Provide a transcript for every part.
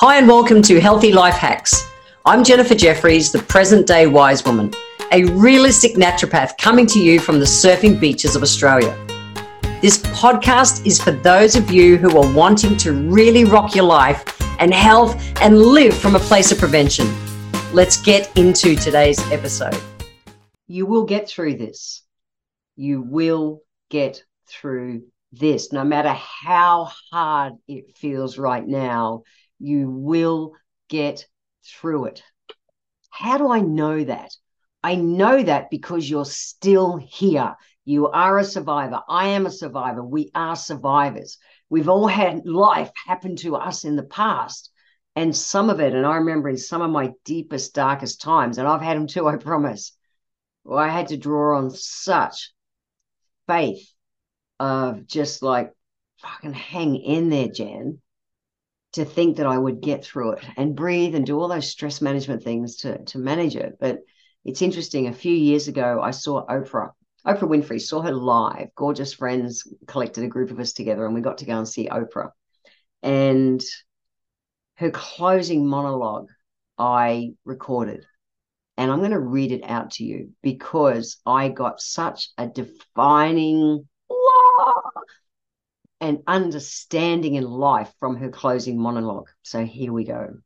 Hi, and welcome to Healthy Life Hacks. I'm Jennifer Jeffries, the present day wise woman, a realistic naturopath coming to you from the surfing beaches of Australia. This podcast is for those of you who are wanting to really rock your life and health and live from a place of prevention. Let's get into today's episode. You will get through this. You will get through this, no matter how hard it feels right now you will get through it. How do I know that? I know that because you're still here. You are a survivor. I am a survivor. We are survivors. We've all had life happen to us in the past. And some of it, and I remember in some of my deepest, darkest times, and I've had them too, I promise, well, I had to draw on such faith of just like, fucking hang in there, Jen to think that I would get through it and breathe and do all those stress management things to to manage it. But it's interesting. A few years ago, I saw Oprah. Oprah Winfrey saw her live. Gorgeous friends collected a group of us together, and we got to go and see Oprah. And her closing monologue, I recorded, and I'm going to read it out to you because I got such a defining and understanding in life from her closing monologue. So here we go.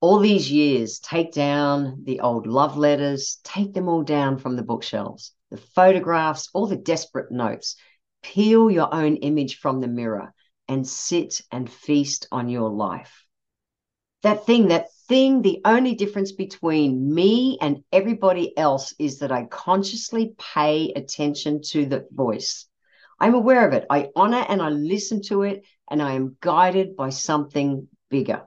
All these years, take down the old love letters, take them all down from the bookshelves, the photographs, all the desperate notes. Peel your own image from the mirror and sit and feast on your life. That thing, that thing, the only difference between me and everybody else is that I consciously pay attention to the voice. I'm aware of it. I honor and I listen to it, and I am guided by something bigger.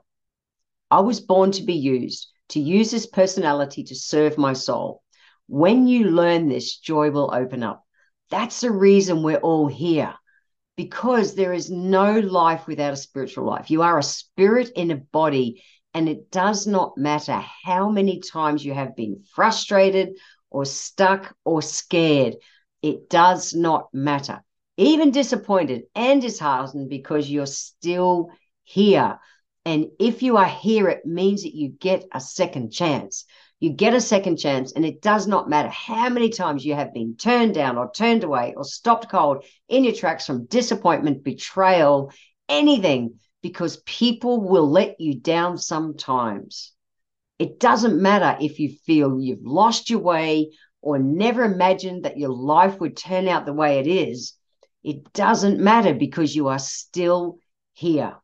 I was born to be used, to use this personality to serve my soul. When you learn this, joy will open up. That's the reason we're all here, because there is no life without a spiritual life. You are a spirit in a body, and it does not matter how many times you have been frustrated or stuck or scared. It does not matter even disappointed and disheartened because you're still here. And if you are here, it means that you get a second chance. You get a second chance, and it does not matter how many times you have been turned down or turned away or stopped cold in your tracks from disappointment, betrayal, anything, because people will let you down sometimes. It doesn't matter if you feel you've lost your way or never imagined that your life would turn out the way it is it doesn't matter because you are still here.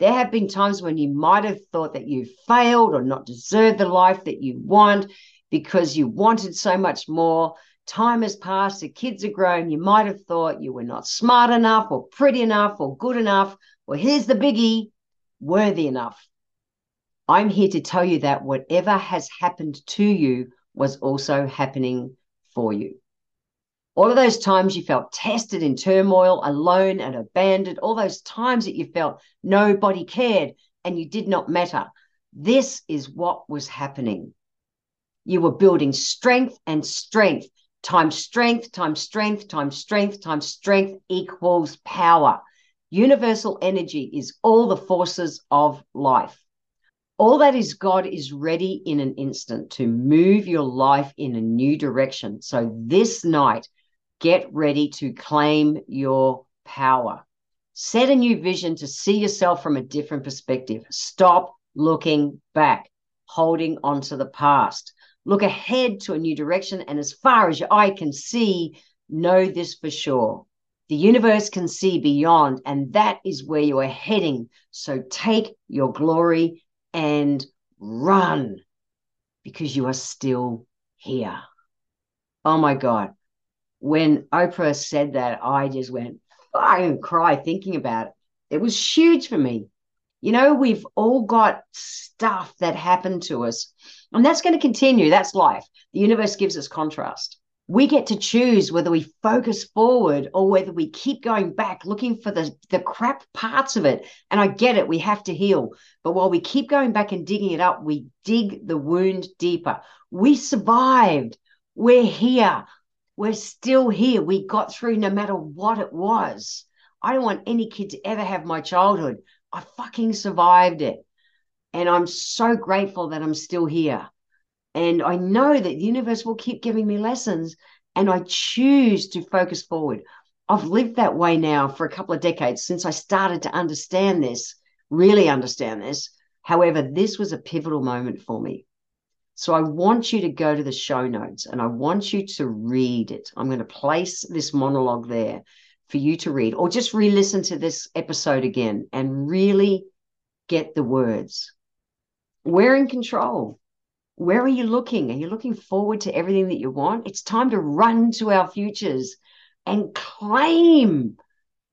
There have been times when you might have thought that you failed or not deserved the life that you want because you wanted so much more. Time has passed, the kids are grown. You might have thought you were not smart enough or pretty enough or good enough. Well, here's the biggie worthy enough. I'm here to tell you that whatever has happened to you was also happening for you all of those times you felt tested in turmoil, alone and abandoned, all those times that you felt nobody cared and you did not matter. This is what was happening. You were building strength and strength times strength times strength times strength times strength equals power. Universal energy is all the forces of life. All that is God is ready in an instant to move your life in a new direction. So this night, Get ready to claim your power. Set a new vision to see yourself from a different perspective. Stop looking back, holding on to the past. Look ahead to a new direction. And as far as your eye can see, know this for sure. The universe can see beyond, and that is where you are heading. So take your glory and run because you are still here. Oh my God when Oprah said that, I just went, I cry thinking about it. It was huge for me. You know, we've all got stuff that happened to us, and that's going to continue. That's life. The universe gives us contrast. We get to choose whether we focus forward or whether we keep going back looking for the, the crap parts of it. And I get it, we have to heal. But while we keep going back and digging it up, we dig the wound deeper. We survived. We're here we're still here. We got through no matter what it was. I don't want any kid to ever have my childhood. I fucking survived it. And I'm so grateful that I'm still here. And I know that the universe will keep giving me lessons. And I choose to focus forward. I've lived that way now for a couple of decades since I started to understand this, really understand this. However, this was a pivotal moment for me. So I want you to go to the show notes and I want you to read it. I'm going to place this monologue there for you to read or just re listen to this episode again and really get the words. We're in control. Where are you looking? Are you looking forward to everything that you want? It's time to run to our futures and claim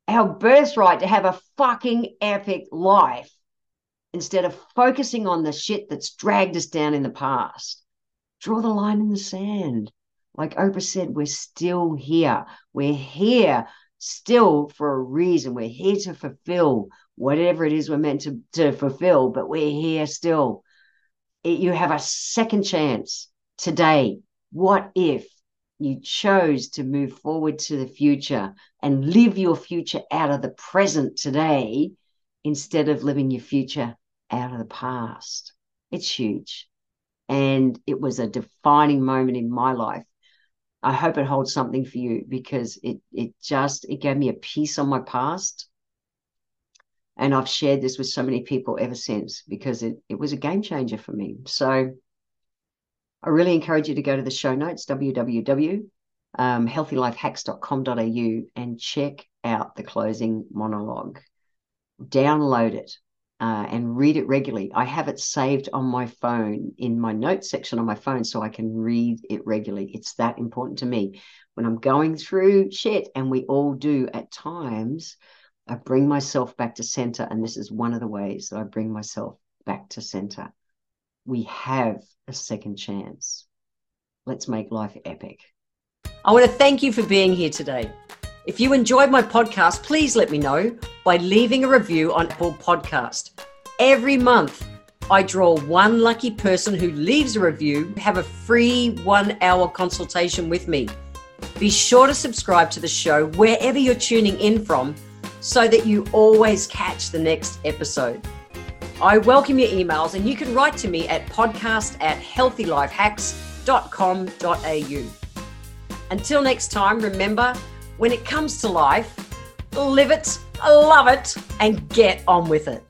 our birthright to have a fucking epic life instead of focusing on the shit that's dragged us down in the past. Draw the line in the sand. Like Oprah said, we're still here. We're here still for a reason. We're here to fulfill whatever it is we're meant to, to fulfill, but we're here still. It, you have a second chance today. What if you chose to move forward to the future and live your future out of the present today instead of living your future out of the past. It's huge. And it was a defining moment in my life. I hope it holds something for you because it it just it gave me a piece on my past. And I've shared this with so many people ever since because it, it was a game changer for me. So I really encourage you to go to the show notes, www.healthylifehacks.com.au, and check out the closing monologue. Download it uh, and read it regularly. I have it saved on my phone in my notes section on my phone so I can read it regularly. It's that important to me. When I'm going through shit, and we all do at times, I bring myself back to center. And this is one of the ways that I bring myself back to center we have a second chance. Let's make life epic. I want to thank you for being here today. If you enjoyed my podcast, please let me know by leaving a review on Apple Podcast. Every month, I draw one lucky person who leaves a review, have a free one hour consultation with me. Be sure to subscribe to the show wherever you're tuning in from so that you always catch the next episode. I welcome your emails and you can write to me at podcast at healthylifehacks.com.au. Until next time, remember when it comes to life, live it, love it, and get on with it.